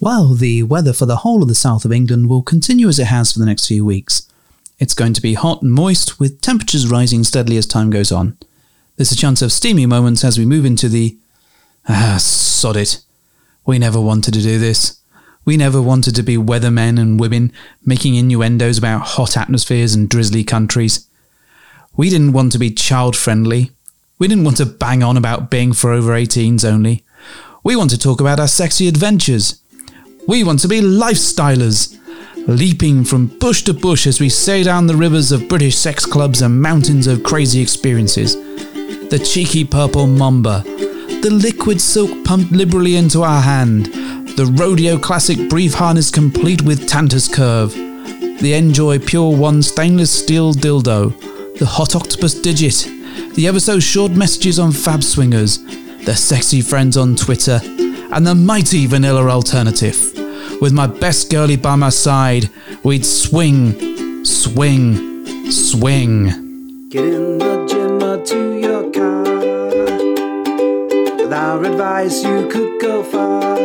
Well, the weather for the whole of the south of England will continue as it has for the next few weeks. It's going to be hot and moist, with temperatures rising steadily as time goes on. There's a chance of steamy moments as we move into the. Ah, sod it. We never wanted to do this. We never wanted to be weathermen and women making innuendos about hot atmospheres and drizzly countries. We didn't want to be child friendly. We didn't want to bang on about being for over 18s only. We want to talk about our sexy adventures. We want to be lifestylers, leaping from bush to bush as we sail down the rivers of British sex clubs and mountains of crazy experiences. The cheeky purple mamba, the liquid silk pumped liberally into our hand, the rodeo classic brief harness complete with Tantus curve, the njoy Pure Wand stainless steel dildo, the Hot Octopuss DiGit, the ever so short messages on Fab Swingers, the sexy friends on Twitter, and the mighty vanilla alternative. With my best girlie by my side, we'd swing, swing, swing. Get in the gym or to your car. With our advice, you could go far.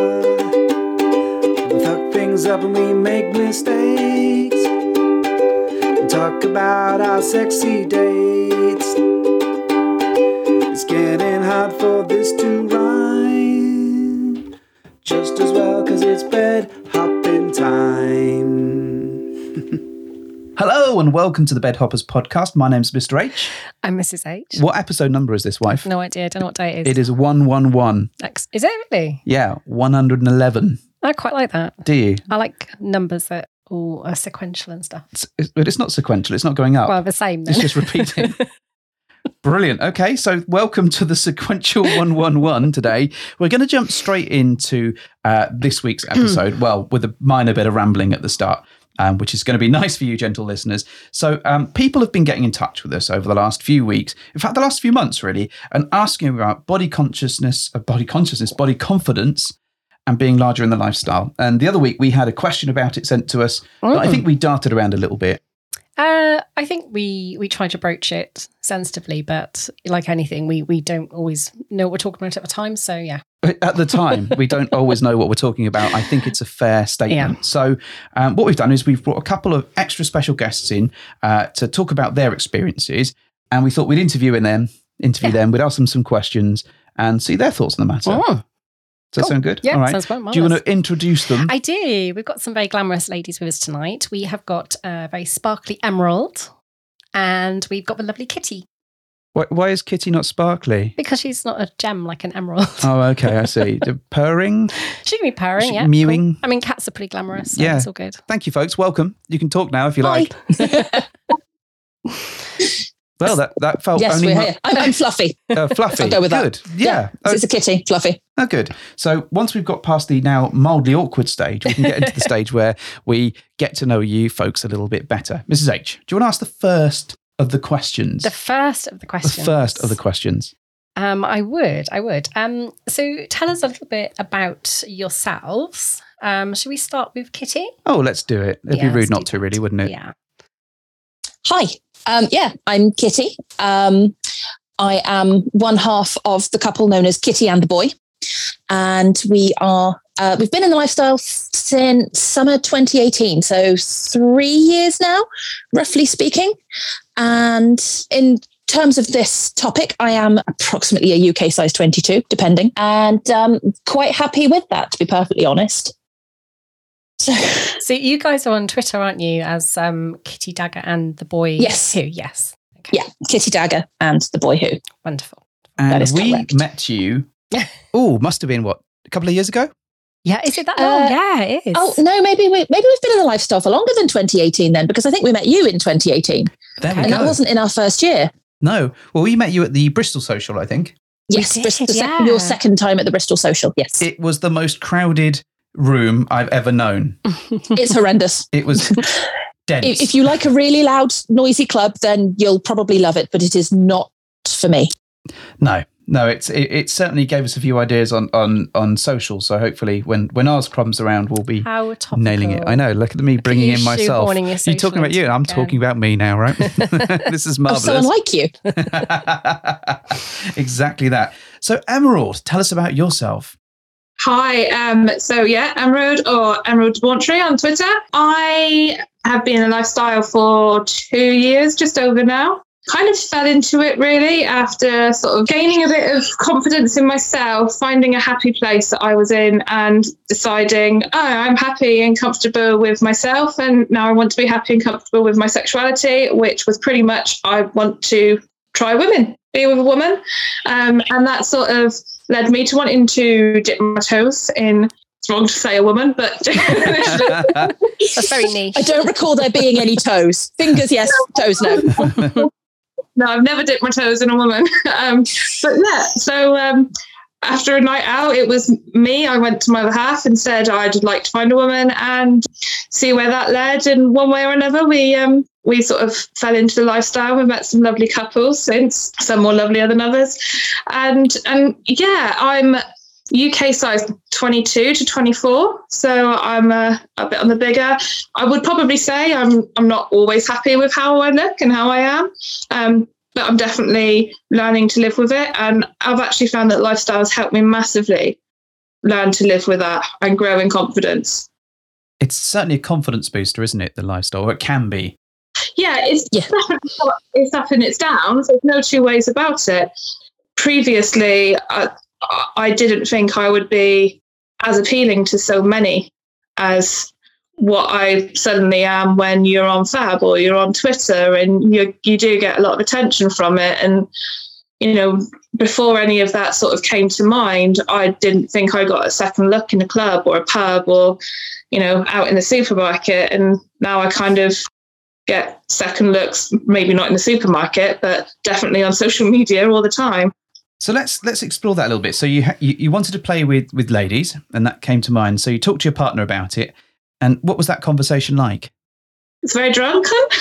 We fuck things up and we make mistakes. And talk about our sexy dates. It's getting hard for this to rhyme. Just as well, cause it's bed hopping time. Hello and welcome to the Bed Hoppers podcast. My name's Mr. H. I'm Mrs. H. What episode number is this, wife? No idea. I don't know what day it is. It is 111. Ex- Is it really? Yeah, 111. I quite like that. Do you? I like numbers that all are sequential and stuff. It's, it's- but it's not sequential, it's not going up. Well, the same then. It's just repeating. Brilliant. Okay, so welcome to the sequential 111 today. We're going to jump straight into uh, this week's episode, well, with a minor bit of rambling at the start. Um, which is going to be nice for you, gentle listeners. So, um, people have been getting in touch with us over the last few weeks, in fact, the last few months, really, and asking about body consciousness, uh, body consciousness, body confidence, and being larger in the lifestyle. And the other week, we had a question about it sent to us. that I think we darted around a little bit. Uh, I think we we try to broach it sensitively, but like anything, we we don't always know what we're talking about at the time. So yeah, at the time we don't always know what we're talking about. I think it's a fair statement. Yeah. so um, what we've done is we've brought a couple of extra special guests in uh, to talk about their experiences. And we thought we'd interview them interview them. We'd ask them some questions and see their thoughts on the matter. Oh, does that cool. sound good Yeah, all right sounds quite do you want to introduce them I do. We've got some very glamorous ladies with us tonight. We have got a very sparkly Emerald, and we've got the lovely Kitty why, why is kitty not sparkly because she's not a gem like an emerald. oh okay i see the purring She can be purring, She- yeah. mewing. cool. I mean, cats are pretty glamorous. So Yeah. it's all good. thank you folks welcome you can talk now if you like well that, that felt Yes, only we're here. I'm, I'm fluffy. uh, fluffy I'll go with that. good yeah, It's a kitty, fluffy. Oh, good. So once we've got past the now mildly awkward stage, we can get into the stage where we get to know you folks a little bit better. Mrs. H, do you want to ask the first of the questions? The first of the questions. The first of the questions. Um, I would, I would. Um, so tell us a little bit about yourselves. Um, should we start with Kitty? Oh, let's do it. It'd Yeah, be rude not to, that. really, wouldn't it? Yeah. Hi. Um, yeah, I'm Kitty. Um, I am one half of the couple known as Kitty and the Boy. And we are, uh, we've been in the lifestyle since summer 2018. So three years now, roughly speaking. And in terms of this topic, I am approximately a UK size 22, depending, and um, quite happy with that, to be perfectly honest. So, So you guys are on Twitter, aren't you? As um, Kitty Dagger and the boy. Yes. Who? Yes. Okay. yeah, Kitty Dagger and the Boy Who. Wonderful. And is we correct. met you, oh, must have been what, a couple of years ago? Yeah. Is it that Uh, long? Yeah, it is. Oh no, maybe we maybe we've been in the lifestyle for longer than 2018 then, because I think we met you in 2018, There Okay. we and go. that wasn't in our first year. no. Well, we met you at the Bristol Social, I think. Yes, did, Bristol, the sec- your second time at the Bristol Social. Yes, It was the most crowded room I've ever known. it's horrendous. It was dense. If, if you like a really loud, noisy club, then you'll probably love it, but it is not for me. No, no, it's it, it certainly gave us a few ideas on on on social. So hopefully, when when ours comes around, we'll be How topical. nailing it. I know. Look at me bringing in myself. your You're talking about you, and I'm into it talking about me now, right? this is Oh, so marvelous. unlike you. exactly that. So, Emerald, tell us about yourself. Hi. Um, so yeah, Emerald or Emerald Debauchery on Twitter. I have been in lifestyle for two years, just over now. Kind of fell into it really after sort of gaining a bit of confidence in myself, finding a happy place that I was in, and deciding, oh, I'm happy and comfortable with myself, and now I want to be happy and comfortable with my sexuality, which was pretty much I want to try women, be with a woman, um, and that sort of led me to wanting to dip my toes in. It's wrong to say a woman, but That's very niche. I don't recall there being any toes. Fingers, yes. Toes, no. no, I've never dipped my toes in a woman. um, but yeah, so um, after a night out, it was me. I went to my other half and said I'd like to find a woman and see where that led. And one way or another, we um, we sort of fell into the lifestyle. We met some lovely couples since, some more lovelier than others, and and yeah, I'm UK size 22 to 24, so I'm a, a bit on the bigger. I would probably say I'm I'm not always happy with how I look and how I am, um, but I'm definitely learning to live with it. And I've actually found that lifestyle has helped me massively learn to live with that and grow in confidence. It's certainly a confidence booster, isn't it? The lifestyle, or it can be. Yeah, it's Yeah. definitely its up and its downs. There's no two ways about it. Previously, I, I didn't think I would be as appealing to so many as what I suddenly am when you're on Fab or you're on Twitter, and you you do get a lot of attention from it. And you know, before any of that sort of came to mind, I didn't think I got a second look in a club or a pub or you know out in the supermarket. And now I kind of get second looks, maybe not in the supermarket, but definitely on social media all the time. So let's let's explore that a little bit. So you you, you wanted to play with with ladies, and that came to mind. So you talked to your partner about it, and what was that conversation like? It's very drunken.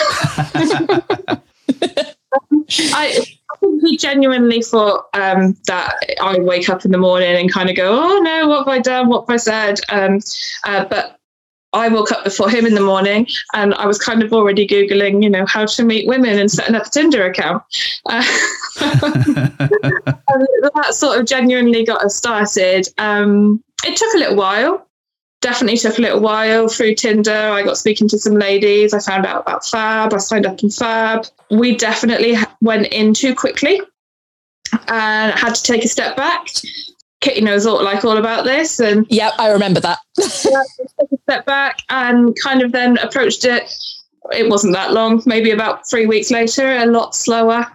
I, I think he genuinely thought um, that I wake up in the morning and kind of go, "Oh no, what have I done? What have I said?" Um, uh, but I woke up before him in the morning, and I was kind of already googling, you know, how to meet women and setting up a Tinder account. Uh, that sort of genuinely got us started. Um, it took a little while. Definitely took a little while through Tinder. I got speaking to some ladies. I found out about Fab. I signed up in Fab. We definitely went in too quickly and had to take a step back. Kitty knows all like all about this, and Yeah, I remember that. took a step back and kind of then approached it. It wasn't that long, maybe about three weeks later, a lot slower,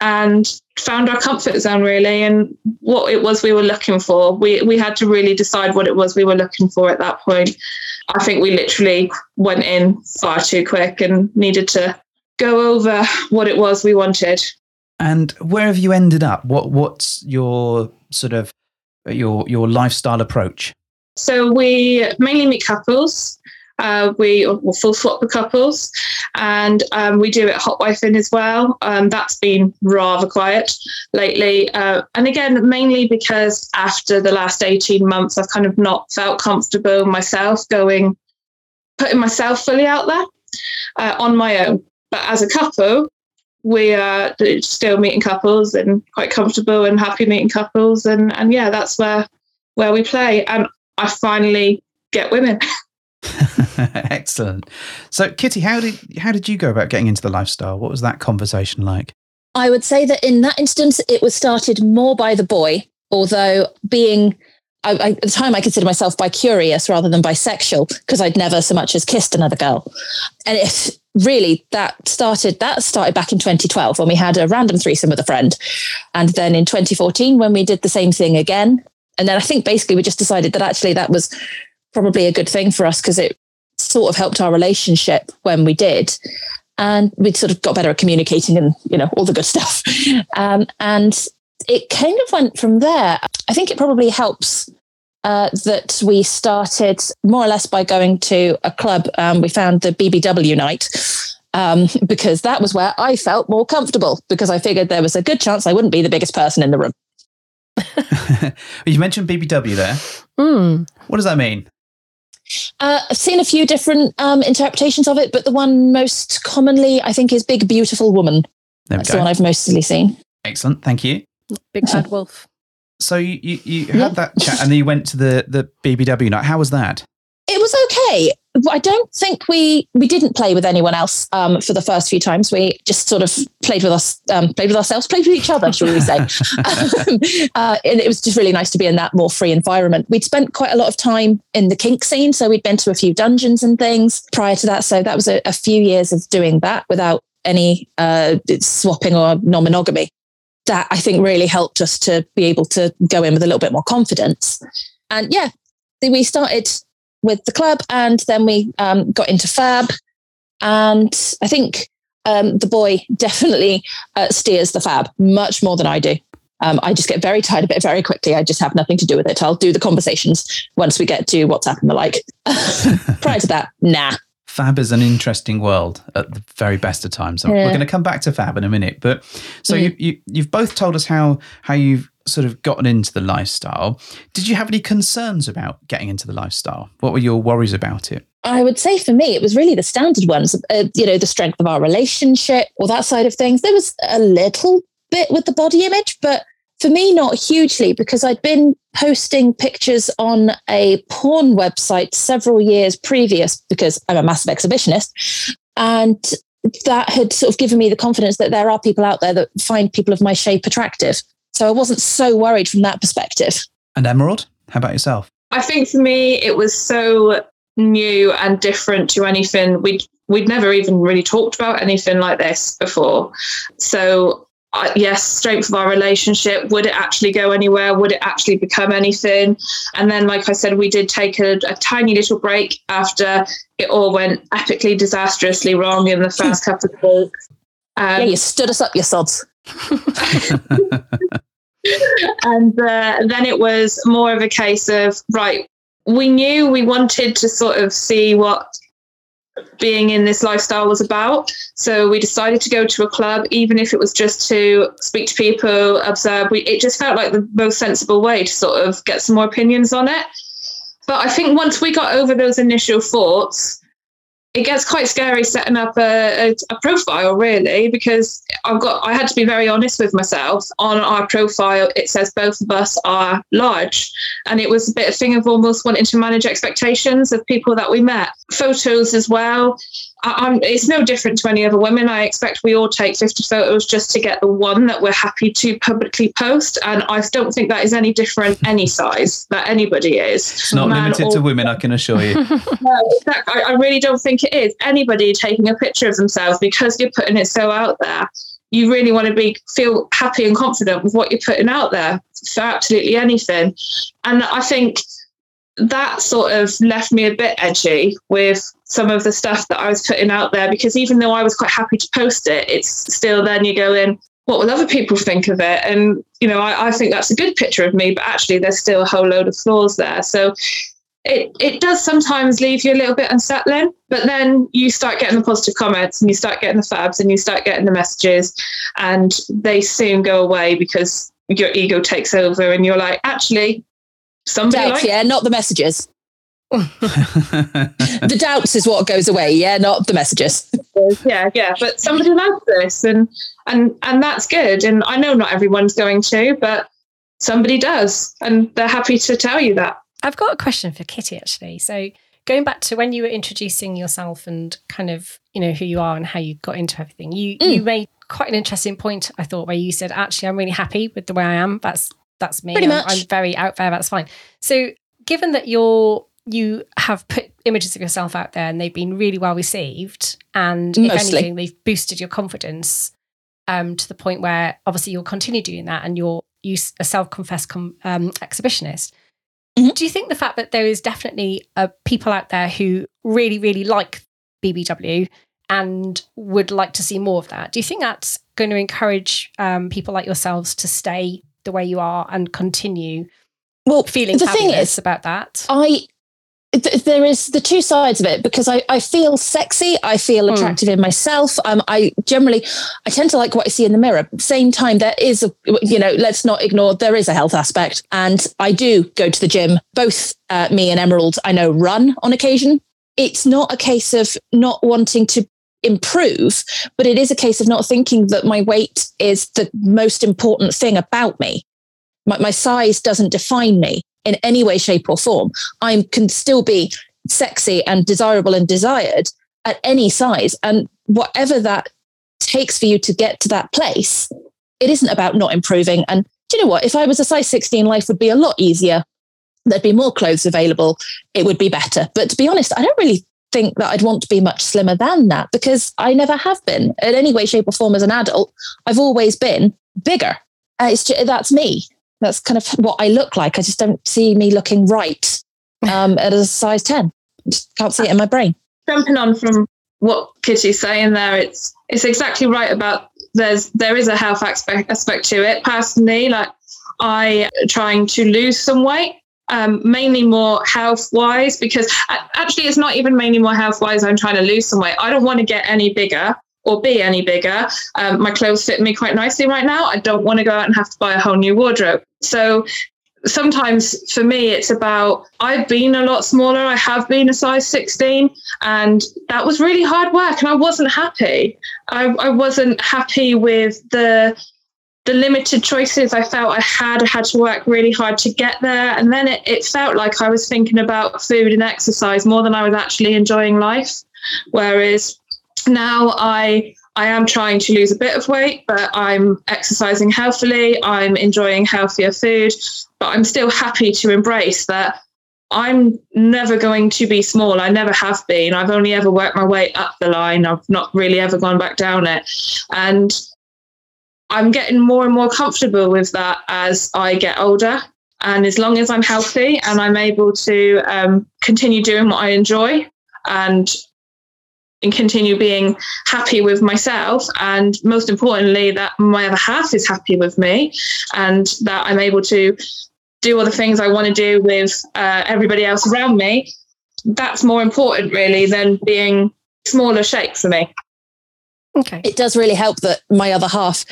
and found our comfort zone really and what it was we were looking for. We we had to really decide what it was we were looking for at that point. I think we literally went in far too quick and needed to go over what it was we wanted. and where have you ended up? What what's your sort of your your lifestyle approach? So we mainly meet couples. Uh, we will full swap the couples, and um, we do it hot wifing as well. Um, that's been rather quiet lately, uh, and again, mainly because after the last eighteen months, I've kind of not felt comfortable myself going, putting myself fully out there uh, on my own. But as a couple, we are still meeting couples and quite comfortable and happy meeting couples, and and yeah, that's where where we play. And I finally get women. Excellent. So Kitty, how did how did you go about getting into the lifestyle? What was that conversation like? I would say that in that instance, it was started more by the boy, although being I, I, at the time I considered myself bi-curious rather than bisexual because I'd never so much as kissed another girl. And it really that started that started back in 2012 when we had a random threesome with a friend. And then in 2014 when we did the same thing again. And then I think basically we just decided that actually that was probably a good thing for us because it sort of helped our relationship when we did and we sort of got better at communicating and you know all the good stuff um, and it kind of went from there i think it probably helps uh, that we started more or less by going to a club um, we found the bbw night um, because that was where i felt more comfortable because i figured there was a good chance i wouldn't be the biggest person in the room you mentioned BBW there. Hmm. What does that mean? Uh, I've seen a few different um, interpretations of it, but the one most commonly, I think, is Big Beautiful Woman. There we That's the one I've mostly seen. Excellent. Thank you. Big bad wolf. So you you, you had that chat, and then you went to the the BBW night. How was that? It was okay. I don't think we we didn't play with anyone else um, for the first few times. We just sort of played with us, um, played with ourselves, played with each other, shall we say? um, uh, and it was just really nice to be in that more free environment. We'd spent quite a lot of time in the kink scene, so we'd been to a few dungeons and things prior to that. So that was a, a few years of doing that without any uh, swapping or non-monogamy. That I think really helped us to be able to go in with a little bit more confidence. And yeah, we started with the club, and then we um, got into Fab. And I think um, the boy definitely uh, steers the Fab much more than I do. Um, I just get very tired of it very quickly. I just have nothing to do with it. I'll do the conversations once we get to WhatsApp and the like. Prior to that, nah. Fab is an interesting world at the very best of times. Yeah. We're going to come back to Fab in a minute, but so mm. you, you you've both told us how how you've sort of gotten into the lifestyle. Did you have any concerns about getting into the lifestyle? What were your worries about it? I would say for me, it was really the standard ones, uh, you know, the strength of our relationship or that side of things. There was a little bit with the body image, but for me, not hugely because I'd been posting pictures on a porn website several years previous because I'm a massive exhibitionist. And that had sort of given me the confidence that there are people out there that find people of my shape attractive. So I wasn't so worried from that perspective. And Emerald, how about yourself? I think for me, it was so new and different to anything we'd we'd never even really talked about anything like this before. So uh, yes, strength of our relationship. Would it actually go anywhere? Would it actually become anything? And then, like I said, we did take a, a tiny little break after it all went epically disastrously wrong in the first couple of weeks. Um, yeah, you stood us up, you sods. and uh, then it was more of a case of right. We knew we wanted to sort of see what being in this lifestyle was about. So we decided to go to a club, even if it was just to speak to people, observe. We, it just felt like the most sensible way to sort of get some more opinions on it. But I think once we got over those initial thoughts, it gets quite scary setting up a, a, a, profile really because I've got I had to be very honest with myself. On our profile it says both of us are large and it was a bit of thing of almost wanting to manage expectations of people that we met. Photos as well I, it's no different to any other women. I expect we all take 50 photos just to get the one that we're happy to publicly post. And I don't think that is any different any size that anybody is. It's not limited to women, I can assure you. no, I, I really don't think it is. Anybody taking a picture of themselves because you're putting it so out there you really want to be feel happy and confident with what you're putting out there for absolutely anything. And I think that sort of left me a bit edgy with some of the stuff that I was putting out there because even though I was quite happy to post it, it's still then you go in, what will other people think of it? And, you know, I, I think that's a good picture of me, but actually there's still a whole load of flaws there. So it, it does sometimes leave you a little bit unsettling, but then you start getting the positive comments and you start getting the fabs and you start getting the messages and they soon go away because your ego takes over and you're like, actually, Somebody doubts, like- yeah, not the messages. the doubts is what goes away, yeah, not the messages. yeah, yeah, but somebody likes this, and and and that's good. And I know not everyone's going to, but somebody does, and they're happy to tell you that. I've got a question for Kitty actually. So going back to when you were introducing yourself and kind of you know who you are and how you got into everything, you mm. you made quite an interesting point. I thought where you said actually I'm really happy with the way I am. That's that's me. Pretty I'm, much. I'm very out there. That's fine. So, given that you're you have put images of yourself out there and they've been really well received, and Mostly. if anything, they've boosted your confidence um, to the point where obviously you'll continue doing that, and you're you a self-confessed com, um, exhibitionist. Mm-hmm. Do you think the fact that there is definitely uh, people out there who really, really like BBW and would like to see more of that? Do you think that's going to encourage um, people like yourselves to stay the way you are and continue well feeling the thing is about that i th- there is the two sides of it because I, I feel sexy i feel hmm. attractive mm. in myself um, i generally i tend to like what i see in the mirror same time there is a you know let's not ignore there is a health aspect and i do go to the gym both uh, me and emerald i know run on occasion it's not a case of not wanting to improve, but it is a case of not thinking that my weight is the most important thing about me. My, my size doesn't define me in any way, shape, or form. I can still be sexy and desirable and desired at any size. And whatever that takes for you to get to that place, it isn't about not improving. And do you know what? If I was a size 16, life would be a lot easier. There'd be more clothes available. It would be better. But to be honest, I don't really think that I'd want to be much slimmer than that because I never have been in any way, shape, or form as an adult. I've always been bigger. Uh, it's just, that's me. That's kind of what I look like. I just don't see me looking right um, at a size 10. Just can't see it in my brain. Jumping on from what Kitty's saying there, it's it's exactly right about there's there is a health aspect aspect to it. Personally, like I trying to lose some weight um, mainly more health wise because actually it's not even mainly more health wise i'm trying to lose some weight i don't want to get any bigger or be any bigger um, my clothes fit me quite nicely right now i don't want to go out and have to buy a whole new wardrobe so sometimes for me it's about i've been a lot smaller i have been a size 16 and that was really hard work and i wasn't happy i, I wasn't happy with the the limited choices I felt I had, I had to work really hard to get there. And then it, it felt like I was thinking about food and exercise more than I was actually enjoying life. Whereas now I I am trying to lose a bit of weight, but I'm exercising healthily. I'm enjoying healthier food, but I'm still happy to embrace that I'm never going to be small. I never have been. I've only ever worked my way up the line. I've not really ever gone back down it. And I'm getting more and more comfortable with that as I get older. And as long as I'm healthy and I'm able to um, continue doing what I enjoy and and continue being happy with myself and most importantly that my other half is happy with me and that i'm able to do all the things i want to do with uh, everybody else around me. That's more important really than being smaller shape for me Okay. It does really help that my other half,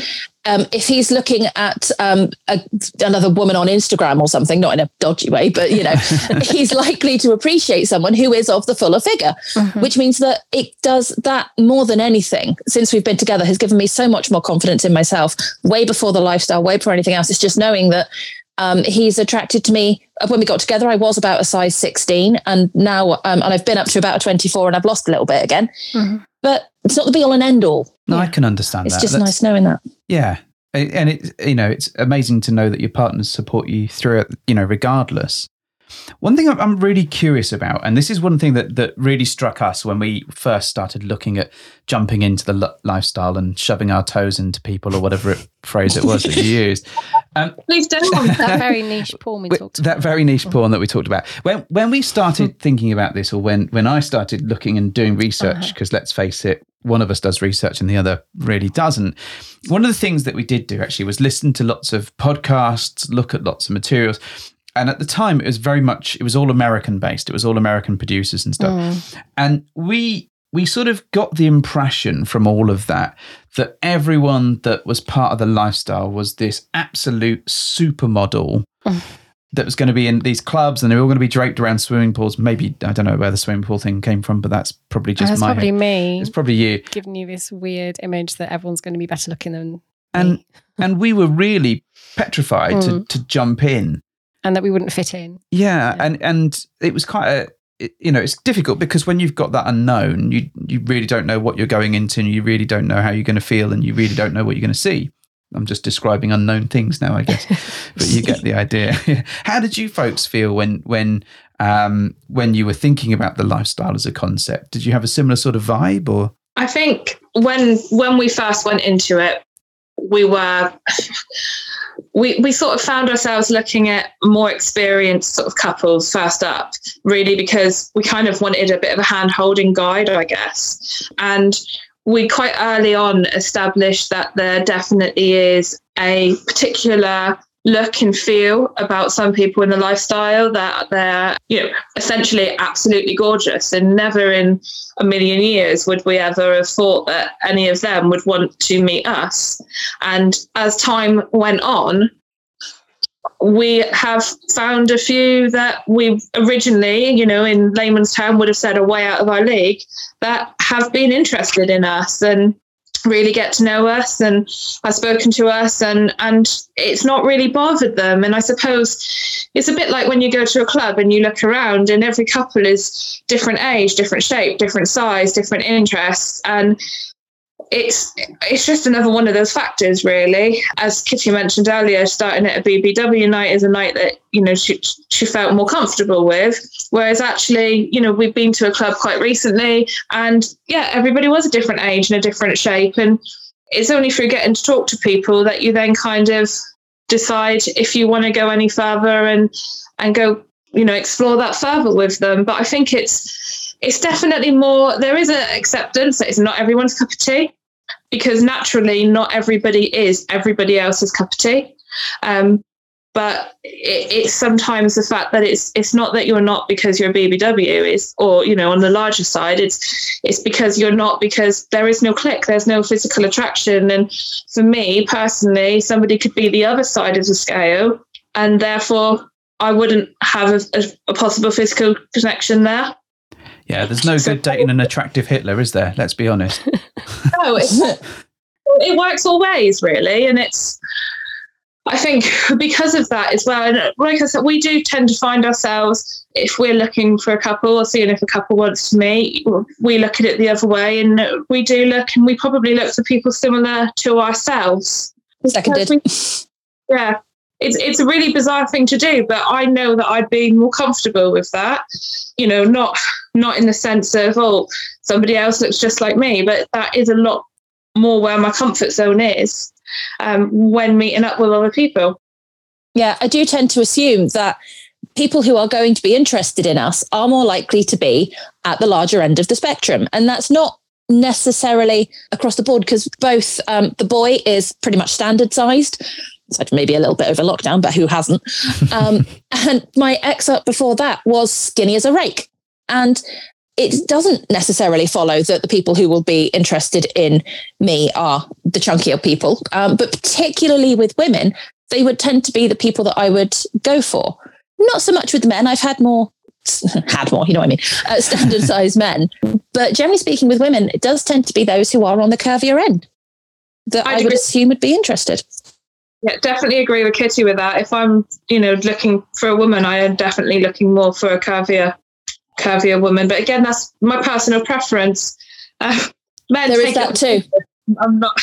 um, if he's looking at um, a, another woman on Instagram or something, not in a dodgy way, but you know, he's likely to appreciate someone who is of the fuller figure, mm-hmm. which means that it does that more than anything. Since we've been together, has given me so much more confidence in myself. Way before the lifestyle, way before anything else. It's just knowing that um, he's attracted to me. When we got together, I was about a size 16, and now, um, and I've been up to about a 24, and I've lost a little bit again. Mm-hmm. But it's not the be all and end all. No, yeah. I can understand it's that. Just That's, nice knowing that. Yeah. And it, you know, it's amazing to know that your partners support you through it, you know, regardless. One thing I'm really curious about, and this is one thing that, that really struck us when we first started looking at jumping into the lifestyle and shoving our toes into people or whatever it, phrase it was that you used. Um, Please don't. that very niche porn we talked about. That very niche porn that we talked about. When when we started thinking about this, or when when I started looking and doing research, because uh-huh. let's face it, one of us does research and the other really doesn't. One of the things that we did do actually was listen to lots of podcasts, look at lots of materials, and at the time it was very much it was all american based it was all american producers and stuff mm. and we we sort of got the impression from all of that that everyone that was part of the lifestyle was this absolute supermodel mm. that was going to be in these clubs and they were all going to be draped around swimming pools maybe i don't know where the swimming pool thing came from but that's probably just that's my probably head. me it's probably you giving you this weird image that everyone's going to be better looking than and me. and we were really petrified mm. to, to jump in and that we wouldn't fit in. Yeah, yeah. and and it was quite a you know it's difficult because when you've got that unknown, you you really don't know what you're going into, and you really don't know how you're going to feel, and you really don't know what you're going to see. I'm just describing unknown things now, I guess, but you get the idea. how did you folks feel when when um, when you were thinking about the lifestyle as a concept? Did you have a similar sort of vibe, or? I think when when we first went into it, we were we, we sort of found ourselves looking at more experienced sort of couples first up, really, because we kind of wanted a bit of a hand holding guide, I guess. And we quite early on established that there definitely is a particular look and feel about some people in the lifestyle that they're you know essentially absolutely gorgeous and never in a million years would we ever have thought that any of them would want to meet us and as time went on we have found a few that we originally, you know, in layman's term would have said are way out of our league that have been interested in us. And really get to know us and have spoken to us and and it's not really bothered them and i suppose it's a bit like when you go to a club and you look around and every couple is different age different shape different size different interests and it's it's just another one of those factors, really. As Kitty mentioned earlier, starting at a BBW night is a night that you know she she felt more comfortable with. Whereas actually, you know, we've been to a club quite recently, and yeah, everybody was a different age and a different shape, and it's only through getting to talk to people that you then kind of decide if you want to go any further and and go you know explore that further with them. But I think it's it's definitely more there is an acceptance that it's not everyone's cup of tea because naturally not everybody is everybody else's cup of tea. Um, but it, it's sometimes the fact that it's it's not that you're not because you're a BBW is or you know on the larger side it's it's because you're not because there is no click there's no physical attraction and for me personally somebody could be the other side of the scale and therefore I wouldn't have a, a, a possible physical connection there. Yeah, there's no good dating an attractive Hitler, is there? Let's be honest. no, it, it works all ways, really. And it's, I think, because of that as well. And uh, like I said, we do tend to find ourselves, if we're looking for a couple or seeing if a couple wants to meet, we look at it the other way. And uh, we do look, and we probably look for people similar to ourselves. Seconded. We, yeah it's it's a really bizarre thing to do, but I know that I'd be more comfortable with that. You know, not not in the sense of oh somebody else looks just like me, but that is a lot more where my comfort zone is um, when meeting up with other people. Yeah, I do tend to assume that people who are going to be interested in us are more likely to be at the larger end of the spectrum, and that's not necessarily across the board because both um, the boy is pretty much standard sized maybe a little bit over lockdown, but who hasn't? Um, and my ex up before that was skinny as a rake. And it doesn't necessarily follow that the people who will be interested in me are the chunkier people. Um, but particularly with women, they would tend to be the people that I would go for. Not so much with men. I've had more, had more, you know what I mean, uh, standard size men. But generally speaking, with women, it does tend to be those who are on the curvier end that I, I would assume would be interested. Yeah, definitely agree with Kitty with that. If I'm, you know, looking for a woman, I am definitely looking more for a curvier, curvier woman. But again, that's my personal preference. Uh, men there is that too. I'm not.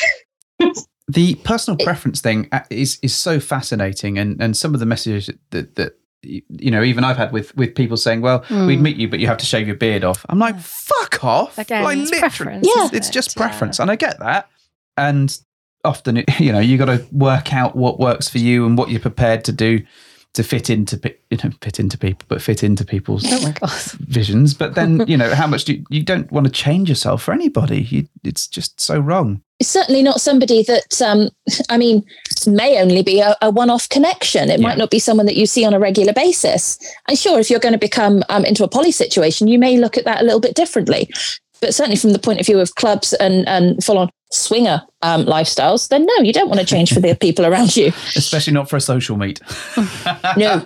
the personal preference thing uh, is is so fascinating, and and some of the messages that that you know, even I've had with with people saying, "Well, mm. we'd meet you, but you have to shave your beard off." I'm like, "Fuck off!" Again, like, it's literally, preference. Yeah, it's, just preference, yeah. and I get that. And often you know you got to work out what works for you and what you're prepared to do to fit into you know fit into people but fit into people's oh visions. But then you know how much do you, you don't want to change yourself for anybody. You, it's just so wrong. It's certainly not somebody that um, i mean may only be a, a one-off connection. It yeah. might not be someone that you see on a regular basis. And sure if you're going to become um, into a poly situation you may look at that a little bit differently. But certainly from the point of view of clubs and, and full on swinger um, lifestyles, then no, you don't want to change for the people around you. Especially not for a social meet. no.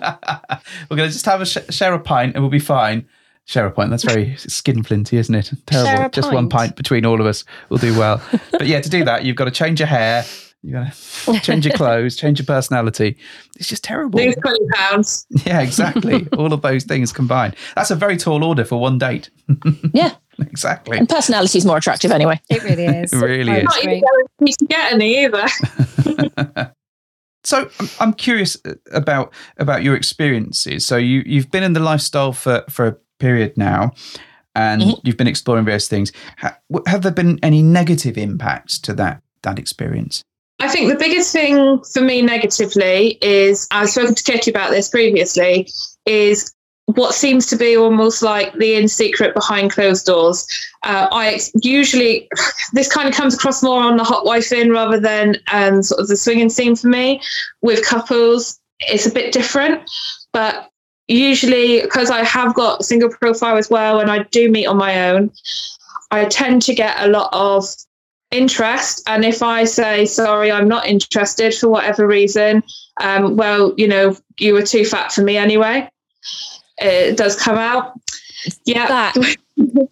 We're going to just have a sh- share a pint and we'll be fine. Share a pint. That's very skin flinty, isn't it? Terrible. Just pint. one pint between all of us will do well. but yeah, to do that, you've got to change your hair. You got to change your clothes, change your personality. It's just terrible. Lose 20 pounds. Yeah, exactly. all of those things combined. That's a very tall order for one date. yeah. exactly. And personality is more attractive anyway. It really is. it really is. Not even going to get any either. so I'm, I'm curious uh, about about your experiences. So you you've been in the lifestyle for for a period now, and mm-hmm. you've been exploring various things. have there been any negative impacts to that that experience? I think the biggest thing for me negatively is I've spoken to Kitty about this previously. Is what seems to be almost like the in secret behind closed doors. Uh, I usually this kind of comes across more on the hot wife in rather than um, sort of the swinging scene for me. With couples, it's a bit different, but usually because I have got single profile as well, and I do meet on my own, I tend to get a lot of interest. And if I say sorry, I'm not interested for whatever reason, um, well, you know, you were too fat for me anyway it does come out. Yeah. That,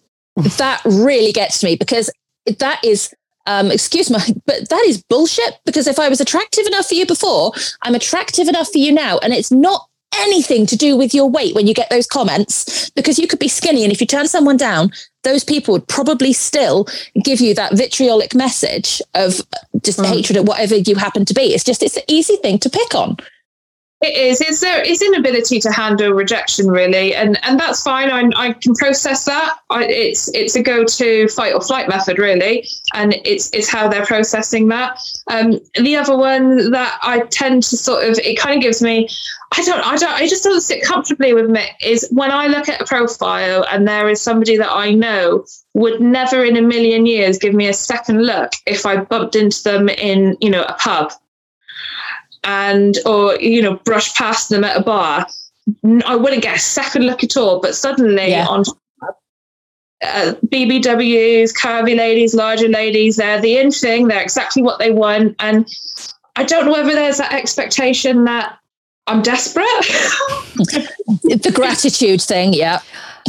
that really gets me because that is Um, excuse me, but that is bullshit because if I was attractive enough for you before, I'm attractive enough for you now. And it's not anything to do with your weight when you get those comments because you could be skinny. And if you turn someone down, those people would probably still give you that vitriolic message of just mm. hatred at whatever you happen to be. It's just, it's an easy thing to pick on. It is. It's their it's inability to handle rejection, really, and and that's fine. I, I can process that. I, it's it's a go to fight or flight method, really, and it's it's how they're processing that. Um, the other one that I tend to sort of it kind of gives me, I don't I don't I just don't sit comfortably with me is when I look at a profile and there is somebody that I know would never in a million years give me a second look if I bumped into them in you know a pub and or you know brush past them at a bar i wouldn't get a second look at all but suddenly yeah. on uh, bbws curvy ladies larger ladies they're the in thing they're exactly what they want and i don't know whether there's that expectation that i'm desperate the gratitude thing yeah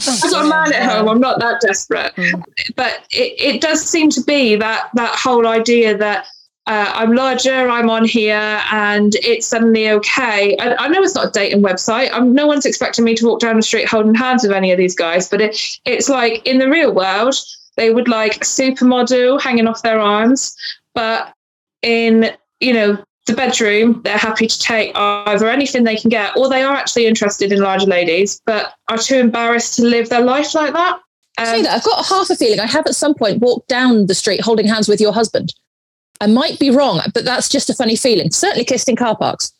I've got a man at home. I'm not that desperate, mm. but it, it does seem to be that that whole idea that uh, I'm larger, I'm on here, and it's suddenly okay. I, I know it's not a dating website. I'm, no one's expecting me to walk down the street holding hands with any of these guys, but it, it's like in the real world, they would like a supermodel hanging off their arms, but in you know the bedroom, they're happy to take either anything they can get, or they are actually interested in larger ladies, but are too embarrassed to live their life like that. Um, that I've got half a feeling I have at some point walked down the street holding hands with your husband. I might be wrong, but that's just a funny feeling. Certainly kissed in car parks.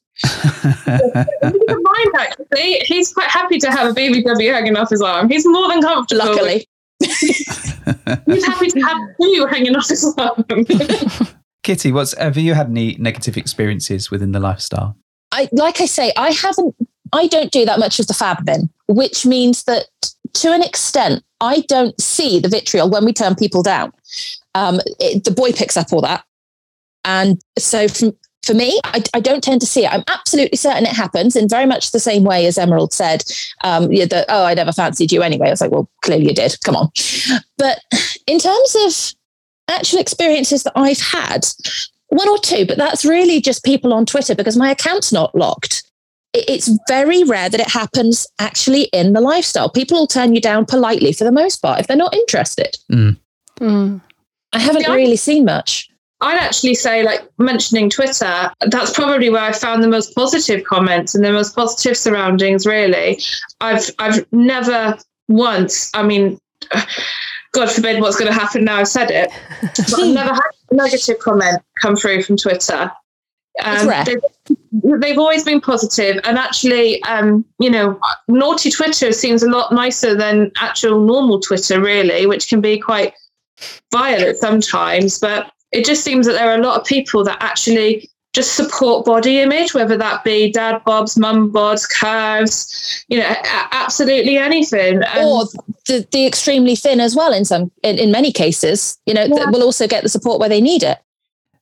mind actually. He's quite happy to have a BBW hanging off his arm. He's more than comfortable. Luckily. He's happy to have you hanging off his arm. Kitty, what's have you had any negative experiences within the lifestyle? I like I say, I haven't I don't do that much of the fab bin, which means that to an extent, I don't see the vitriol when we turn people down. Um, it, the boy picks up all that. And so from, for me, I, I, don't tend to see it. I'm absolutely certain it happens in very much the same way as Emerald said, um, that, oh, I never fancied you anyway. I was like, well, clearly you did. Come on. But in terms of actual experiences that I've had, one or two, but that's really just people on Twitter because my account's not locked. It's very rare that it happens actually in the lifestyle. People will turn you down politely for the most part if they're not interested. Mm. Mm. I haven't really seen much. I'd actually say, like mentioning Twitter, that's probably where I found the most positive comments and the most positive surroundings. Really, I've I've never once. I mean, God forbid what's going to happen now. I've said it, but I've never had a negative comment come through from Twitter. Um, they've, they've, always been positive, and actually, um, you know, naughty Twitter seems a lot nicer than actual normal Twitter, really, which can be quite violent sometimes. But it just seems that there are a lot of people that actually just support body image, whether that be dad bobs, mum bods, curves, you know, absolutely anything. And or the, the extremely thin as well in some, in, in many cases, you know, yeah. will also get the support where they need it.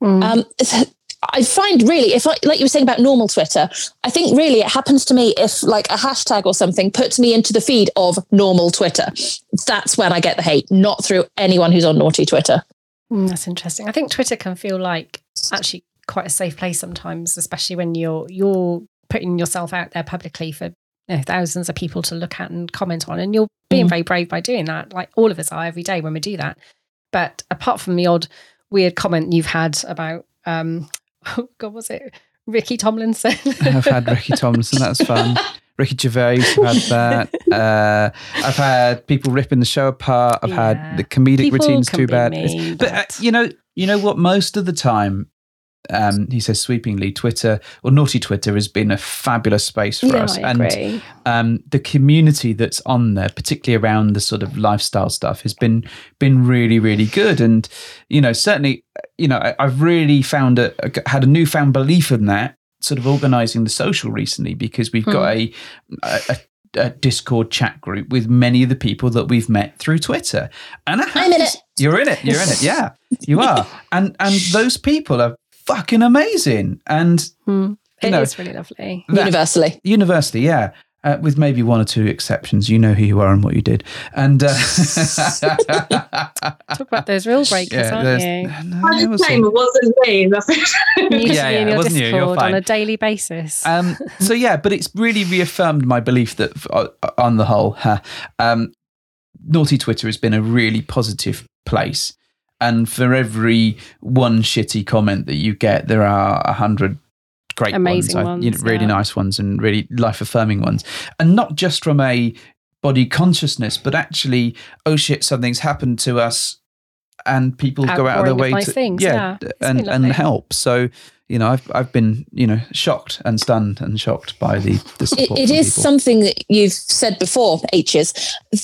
Mm. Um, I find really, if I, like you were saying about normal Twitter, I think really it happens to me if like a hashtag or something puts me into the feed of normal Twitter. That's when I get the hate, not through anyone who's on naughty Twitter. Mm, that's interesting. I think Twitter can feel like actually quite a safe place sometimes, especially when you're you're putting yourself out there publicly for you know, thousands of people to look at and comment on, and you're being mm. very brave by doing that. Like all of us are every day when we do that. But apart from the odd weird comment you've had about, um, oh God, was it Ricky Tomlinson? I've had Ricky Tomlinson. That's fun. Ricky Gervais, I've had that. Uh, I've had people ripping the show apart. I've yeah. had the comedic people routines too bad. Mean, but, uh, you know, you know what? Most of the time, um, he says sweepingly, Twitter or naughty Twitter has been a fabulous space for us, and um, the community that's on there, particularly around the sort of lifestyle stuff, has been been really, really good. And you know, certainly, you know, I, have really found a, a, had a newfound belief in that sort of organizing the social recently because we've got hmm. a, a, a, Discord chat group with many of the people that we've met through Twitter. And I am in it. You're in it. You're in it. Yeah, you are. and and those people are fucking amazing. And mm. it know, is really lovely. That, universally, universally, yeah. Uh, with maybe one or two exceptions, you know who you are and what you did. And uh, talk about those real breakers, yeah, aren't you? No, I was saying it wasn't me. yeah, yeah, in your Discord on a daily basis. Um, so yeah, but it's really reaffirmed my belief that, uh, on the whole, um, naughty Twitter has been a really positive place. And for every one shitty comment that you get, there are a hundred great amazing ones, ones you know, really yeah. nice ones and really life affirming ones and not just from a body consciousness but actually oh shit something's happened to us and people go out of their way to things, yeah, yeah. and and help so you know I've I've been you know shocked and stunned and shocked by the, the support it, it is people. something that you've said before H's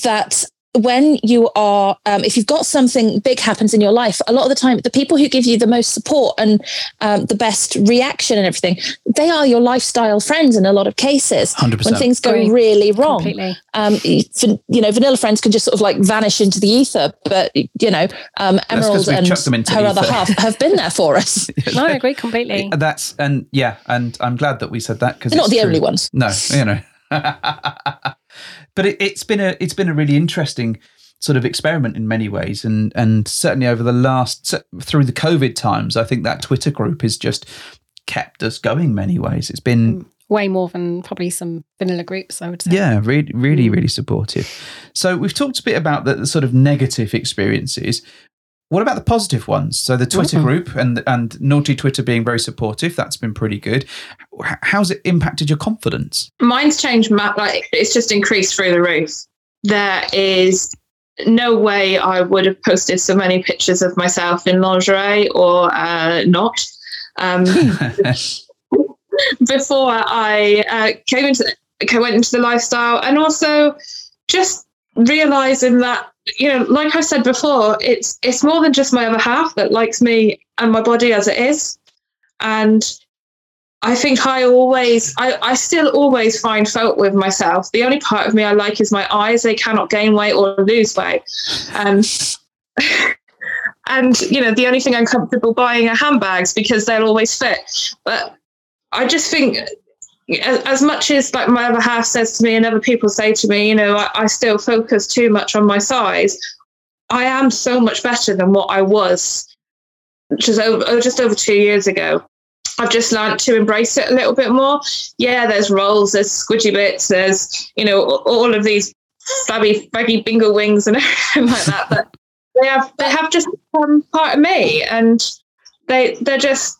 that when you are, um, if you've got something big happens in your life, a lot of the time, the people who give you the most support and um, the best reaction and everything, they are your lifestyle friends in a lot of cases. 100%. When things go Agree. really wrong, um, you know, vanilla friends can just sort of like vanish into the ether, but you know, um, Emerald and her other half have been there for us. no, I agree completely. That's and yeah, and I'm glad that we said that because not the true. only ones. No, you know. but it, it's been a it's been a really interesting sort of experiment in many ways, and and certainly over the last through the COVID times, I think that Twitter group has just kept us going many ways. It's been mm, way more than probably some vanilla groups, I would say. Yeah, really, really, mm. really supportive. So we've talked a bit about the, the, sort of negative experiences. What about the positive ones? So the Twitter mm-hmm. group and and naughty Twitter being very supportive. That's been pretty good. How's it impacted your confidence? Mine's changed. Like it's just increased through the roof. There is no way I would have posted so many pictures of myself in lingerie or uh, not. Um, before I uh, came into went into the lifestyle, and also just realizing that you know, like I said before, it's it's more than just my other half that likes me and my body as it is. And I think I always, I, I still always find fault with myself. The only part of me I like is my eyes. They cannot gain weight or lose weight. And and you know, the only thing I'm comfortable buying are handbags because they'll always fit. But I just think as much as like my other half says to me and other people say to me, you know, I, I still focus too much on my size. I am so much better than what I was just over oh, just over two years ago. I've just learned to embrace it a little bit more. Yeah, there's rolls, there's squidgy bits, there's you know all of these flabby, baggy bingo wings and everything like that. But they have they have just become part of me, and they they're just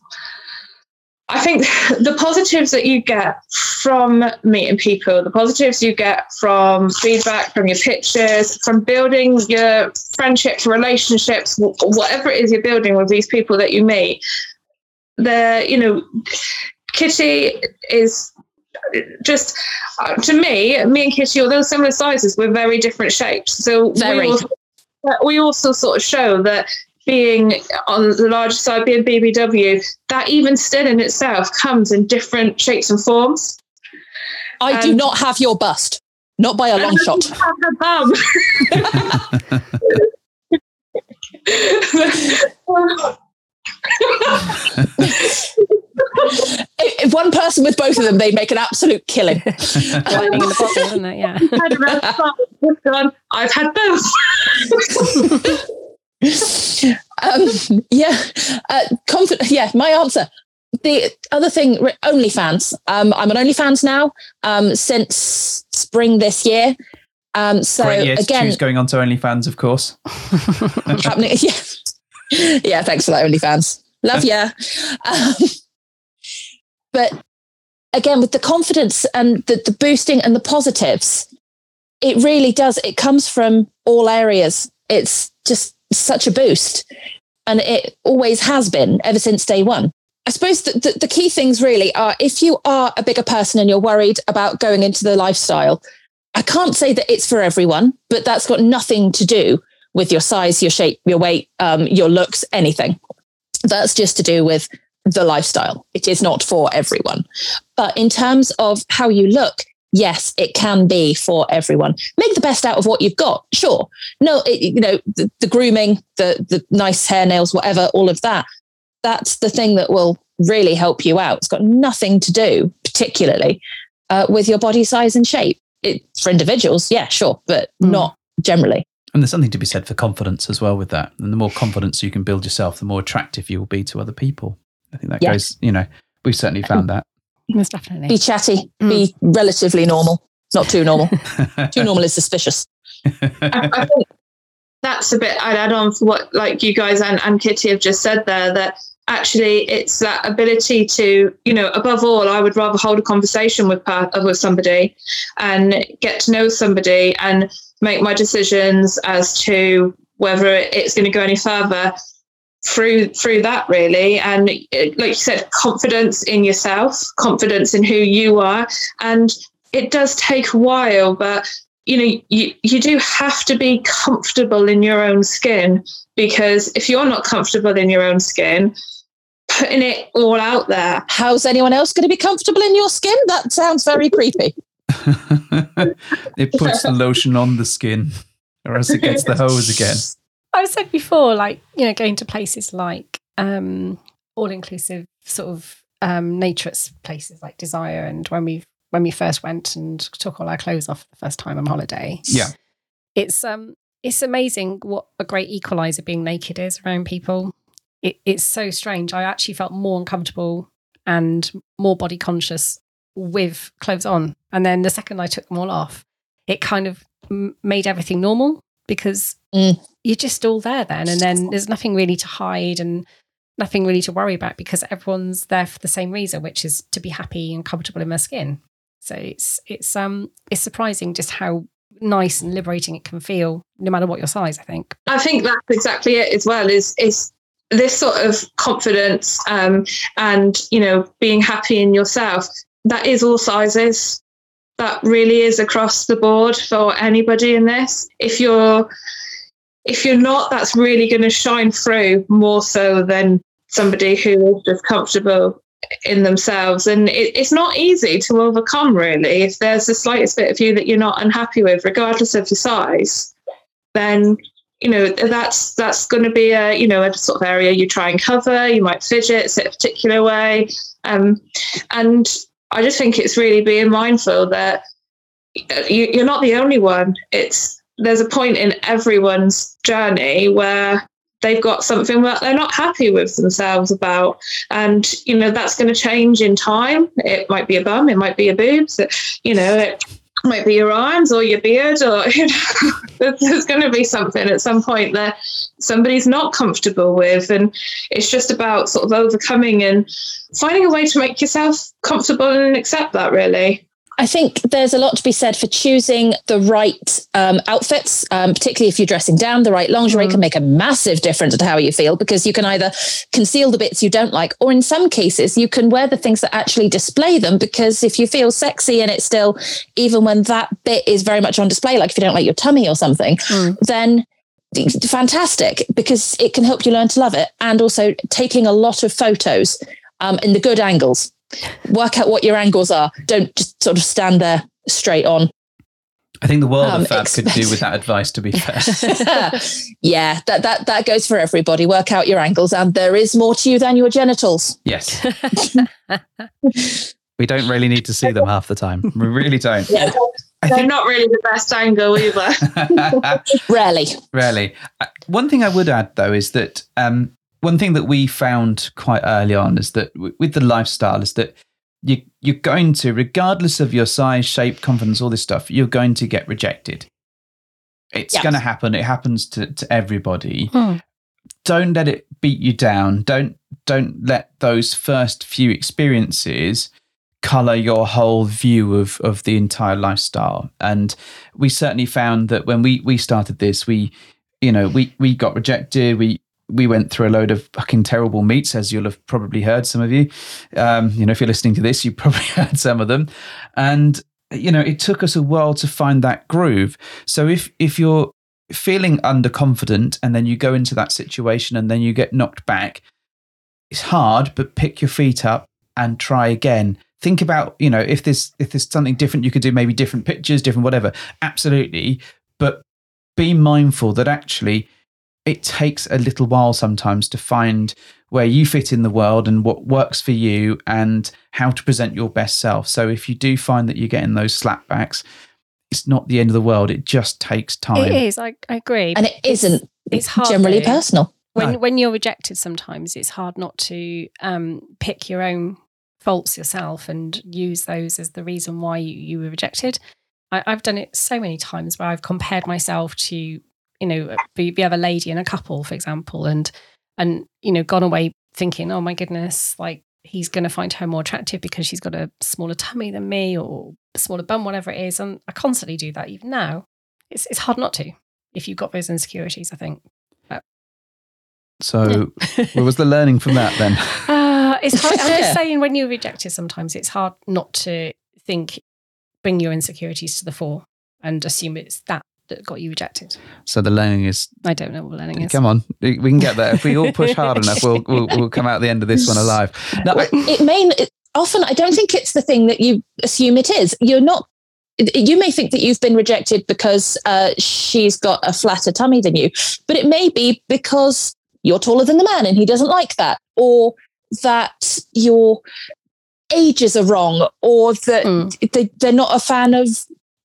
I think the positives that you get from meeting people, the positives you get from feedback, from your pictures, from building your friendships, relationships, whatever it is you're building with these people that you meet, the you know, Kitty is just uh, to me, me and Kitty, although similar sizes, we're very different shapes. So very. We also, we also sort of show that being on the larger side, being BBW, that even still in itself comes in different shapes and forms. I um, do not have your bust, not by a long shot. if one person with both of them, they make an absolute killing. Lightning in the bottle. Yeah. I've had both um, yeah, uh, conf- yeah. My answer. The other thing, OnlyFans. Um, I'm on OnlyFans now um, since spring this year. Um, so Great year again, going on to OnlyFans, of course. happening, yeah, yeah. Thanks for that, OnlyFans. Love ya. Um, but again, with the confidence and the, the boosting and the positives, it really does. It comes from all areas. It's just such a boost. And it always has been ever since day one. I suppose the, the, the, key things really are if you are a bigger person and you're worried about going into the lifestyle, I can't say that it's for everyone, but that's got nothing to do with your size, your shape, your weight, um, your looks, anything. That's just to do with the lifestyle. It is not for everyone. But in terms of how you look, yes, it can be for everyone. Make the best out of what you've got. Sure. No, it, you know, the, the grooming, the, the nice hair, nails, whatever, all of that. That's the thing that will really help you out. It's got nothing to do, particularly, uh, with your body size and shape. It, for individuals, yeah, sure, but mm. not generally. And there's something to be said for confidence as well with that. And the more confidence you can build yourself, the more attractive you will be to other people. I think that yeah. goes, you know, we've certainly found that. Most definitely. Be chatty, mm. be relatively normal, not too normal. too normal is suspicious. I, I think that's a bit I'd add on for what like you guys and, and Kitty have just said there that actually it's that ability to you know above all i would rather hold a conversation with with somebody and get to know somebody and make my decisions as to whether it's going to go any further through through that really. And uh, like you said confidence in yourself confidence in who you are. And it does take a while but you know you, you do have to be comfortable in your own skin because if you're not comfortable in your own skin putting it all out there. How's anyone else going to be comfortable in your skin? That sounds very creepy. It puts the lotion on the skin, or else it gets the hose again. I said before, like you know, going to places like um, all-inclusive sort of um, naturist places like Desire, and when we when we first went and took all our clothes off the first time on holiday. Yeah, it's um it's amazing what a great equalizer being naked is around people. It, it's so strange. I actually felt more uncomfortable and more body conscious with clothes on. And then the second I took them all off, it kind of m- made everything normal because mm. you're just all there then. And then there's nothing really to hide and nothing really to worry about because everyone's there for the same reason, which is to be happy and comfortable in their skin. So it's it's um it's surprising just how nice and liberating it can feel, no matter what your size. I think. I think that's exactly it as well. Is is this sort of confidence um, and you know being happy in yourself that is all sizes. That really is across the board for anybody in this. If you're if you're not, that's really going to shine through more so than somebody who is just comfortable in themselves. And it, it's not easy to overcome, really. If there's the slightest bit of you that you're not unhappy with, regardless of your size, then you know that's that's going to be a you know a sort of area you try and cover. You might fidget, sit a particular way, um, and I just think it's really being mindful that you, are not the only one. It's there's a point in everyone's journey where they've got something that they're not happy with themselves about, and you know that's going to change in time. It might be a bum, it might be a boobs, you know, it might be your arms or your beard, or you know, there's going to be something at some point that somebody's not comfortable with, and it's just about sort of overcoming and finding a way to make yourself comfortable and accept that really. I think there's a lot to be said for choosing the right um, outfits, um, particularly if you're dressing down. The right lingerie mm. can make a massive difference to how you feel because you can either conceal the bits you don't like, or in some cases, you can wear the things that actually display them. Because if you feel sexy and it's still, even when that bit is very much on display, like if you don't like your tummy or something, mm. then fantastic because it can help you learn to love it. And also taking a lot of photos um, in the good angles. Work out what your angles are. Don't just sort of stand there straight on. I think the world um, of fab expect- could do with that advice. To be fair, yeah, that that that goes for everybody. Work out your angles, and there is more to you than your genitals. Yes, we don't really need to see them half the time. We really don't. Yeah. I They're think, not really the best angle either. rarely. Rarely. Uh, one thing I would add, though, is that um, one thing that we found quite early on is that with the lifestyle is that you you're going to, regardless of your size, shape, confidence, all this stuff, you're going to get rejected. It's yes. going to happen. It happens to, to everybody. Hmm. Don't let it beat you down. Don't don't let those first few experiences color your whole view of of the entire lifestyle. And we certainly found that when we we started this, we you know we we got rejected. We we went through a load of fucking terrible meets, as you'll have probably heard. Some of you, um, you know, if you're listening to this, you probably heard some of them, and you know, it took us a while to find that groove. So if if you're feeling underconfident and then you go into that situation and then you get knocked back, it's hard, but pick your feet up and try again. Think about, you know, if there's if there's something different you could do, maybe different pictures, different whatever. Absolutely, but be mindful that actually it takes a little while sometimes to find where you fit in the world and what works for you and how to present your best self. So if you do find that you're getting those slapbacks, it's not the end of the world. It just takes time. It is. I, I agree. And it isn't it's hard generally though. personal. when No. when you're rejected sometimes it's hard not to um, pick your own faults yourself and use those as the reason why you, you were rejected I, i've done it so many times where i've compared myself to you know the, have a lady and a couple for example and and you know gone away thinking oh my goodness like he's going to find her more attractive because she's got a smaller tummy than me or a smaller bum whatever it is and i constantly do that even now it's, it's hard not to if you've got those insecurities i think So what was the learning from that then? Uh, it's hard. I'm just saying, when you're rejected, sometimes it's hard not to think, bring your insecurities to the fore and assume it's that that got you rejected. So the learning is I don't know what learning is. come on, we we can get there. If we all push hard enough, we'll we'll, we'll come out the end of this one alive. No, I- it may it, often i don't think it's the thing that you assume it is you're not you may think that you've been rejected because uh, she's got a flatter tummy than you but it may be because you're taller than the man and he doesn't like that or that your ages are wrong or that Mm. they, they're not a fan of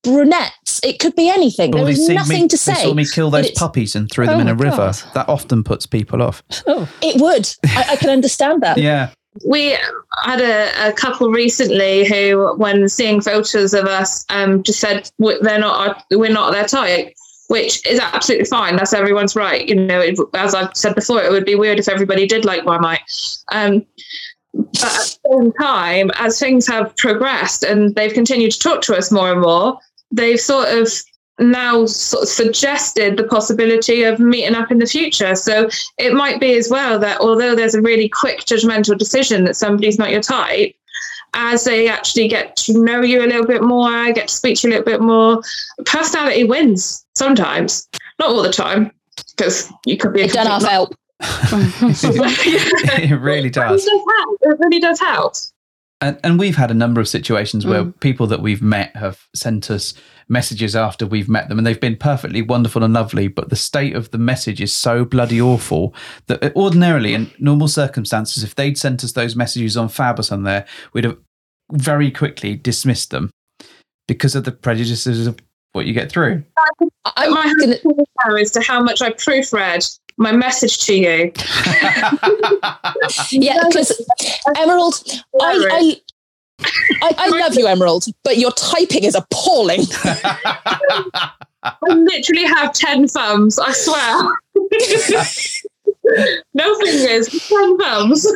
brunettes it could be anything Well, there they is see nothing me, to say. They saw me kill those puppies and threw them Oh in a river. God. That often puts people off. Oh, it would I, I can understand that Yeah. we had a, a couple recently who, when seeing photos of us, um, just said "We- they're not our, we're not their type, which is absolutely fine. That's everyone's right. You know, it, as I've said before, it would be weird if everybody did like Marmite. Um, but at the same time, as things have progressed and they've continued to talk to us more and more, they've sort of now sort of suggested the possibility of meeting up in the future. So it might be as well that although there's a really quick judgmental decision that somebody's not your type, as they actually get to know you a little bit more, get to speak to you a little bit more, personality wins sometimes, not all the time, because you could be a it done complete half help it really It does. does help. It really does help. And, and we've had a number of situations where Mm. people that we've met have sent us messages after we've met them, and they've been perfectly wonderful and lovely. But the state of the message is so bloody awful that ordinarily, in normal circumstances, if they'd sent us those messages on Fab or something there, we'd have very quickly dismissed them because of the prejudices of what you get through. i'm my gonna as to how much I proofread my message to you. Yeah, because Emerald, I, I, I, I love you, Emerald, but your typing is appalling. I literally have 10 thumbs, I swear. no fingers, 10 thumbs.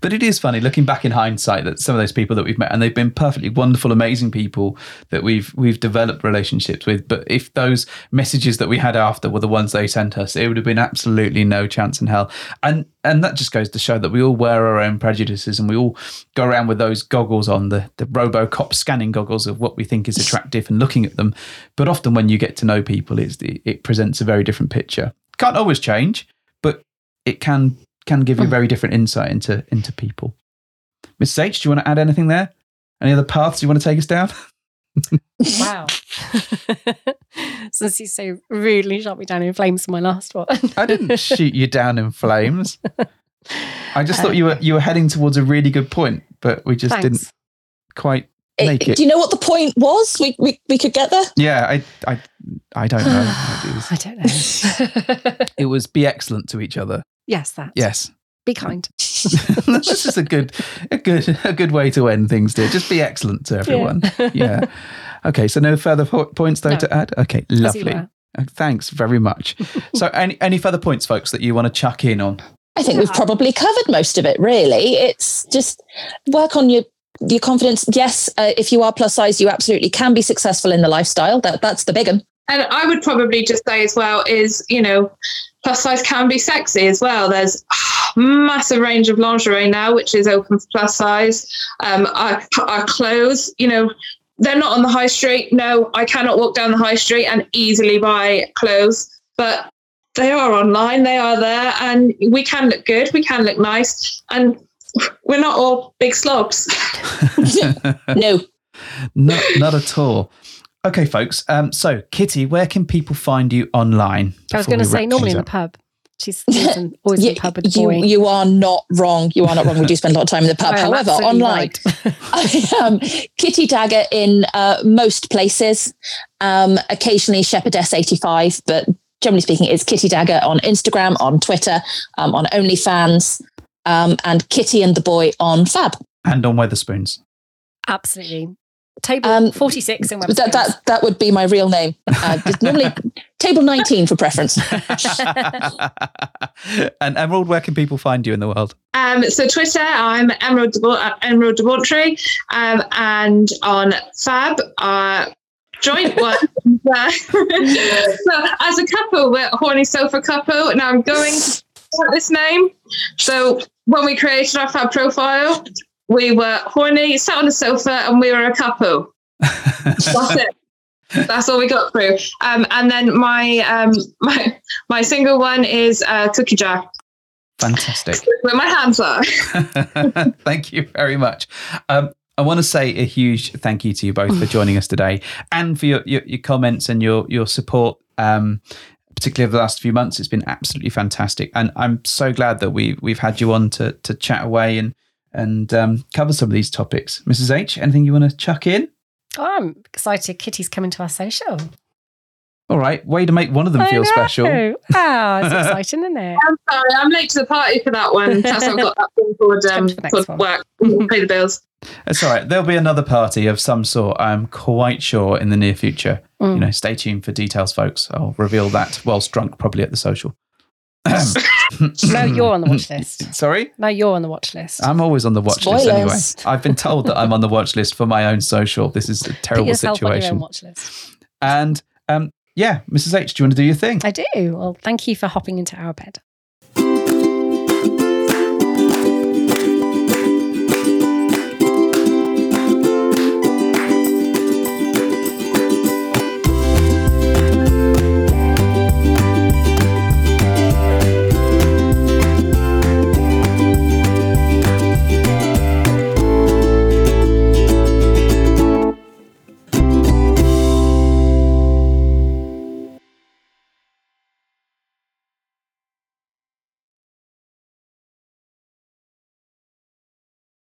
But it is funny looking back in hindsight that some of those people that we've met and they've been perfectly wonderful, amazing people that we've we've developed relationships with. But if those messages that we had after were the ones they sent us, it would have been absolutely no chance in hell. And and that just goes to show that we all wear our own prejudices and we all go around with those goggles on the the RoboCop scanning goggles of what we think is attractive and looking at them. But often when you get to know people, it's it presents a very different picture. Can't always change, but it can can give you a very different insight into into people. Mrs. H, do you want to add anything there? Any other paths you want to take us down? wow. Since you so rudely shot me down in flames for my last one. I didn't shoot you down in flames. I just thought you were you were heading towards a really good point, but we just didn't quite Eh, make it. Do you know what the point was? We, we, we could get there. Yeah, I I I don't know. I don't know. it was be excellent to each other. yes, that. Yes. Be kind. this is a good a good a good way to end things, dear. Just be excellent to everyone. Yeah. Okay, so no further po- points though No. to add. Okay, lovely. Uh, Thanks very much. so, any any further points, folks, that you want to chuck in on? I think we've probably covered most of it, really. It's just work on your your confidence. Yes, uh, if you are plus size, you absolutely can be successful in the lifestyle. That That's the big one. And I would probably just say as well is, you know, plus size can be sexy as well. There's a massive range of lingerie now, which is open for plus size. Um, our, our clothes, you know, they're not on the high street. No, I cannot walk down the high street and easily buy clothes, but they are online. They are there, and we can look good. We can look nice, and we're not all big slobs. No, not, not at all. Okay, folks. Um, so, Kitty, where can people find you online? I was going to say normally in the pub. She's always in, in the pub with the you, boy. you are not wrong. You are not wrong. We do spend a lot of time in the pub. I However, online, right. I am Kitty Dagger in uh, most places. Um, occasionally Shepherdess85, but generally speaking, it's Kitty Dagger on Instagram, on Twitter, um, on OnlyFans, um, and Kitty and the Boy on Fab. And on Wetherspoons. Absolutely. Table Um, 46 in That, that that would be my real name. Uh, normally table 19 for preference. and Emerald, where can people find you in the world? Um, so Twitter, I'm Emerald Deba- uh, Emerald Debauchery, um, and on Fab, uh, joint one. Uh, so as a couple, we're a horny sofa couple. Now I'm going to start this name. So when we created our Fab profile, we were horny, sat on a sofa, and we were a couple. That's it. That's all we got through. Um, and then my um, my my single one is uh, Cookie Jar, Fantastic. where my hands are. thank you very much. Um, I want to say a huge thank you to you both for joining us today and for your, your, your comments and your your support. Um, particularly over the last few months, it's been absolutely fantastic, and I'm so glad that we we've had you on to to chat away and and um, cover some of these topics. Mrs H, anything you want to chuck in? Oh, I'm excited. Kitty's coming to our social. All right, way to make one of them I feel know. special. Ah, it's exciting, isn't it? I'm sorry, I'm late to the party for that one. That's I've got that thing called, um, Come to called one. work. Pay the bills. It's all right. There'll be another party of some sort. I'm quite sure in the near future. Mm. You know, stay tuned for details, folks. I'll reveal that whilst drunk, probably at the social. No, you're on the watch list. Sorry, No, you're on the watch list. I'm always on the watch list anyway. I've been told that I'm on the watch list for my own social. This is a terrible yourself on your own situation. watch list. And um, yeah, Mrs H, do you want to do your thing? I do. Well, thank you for hopping into our bed.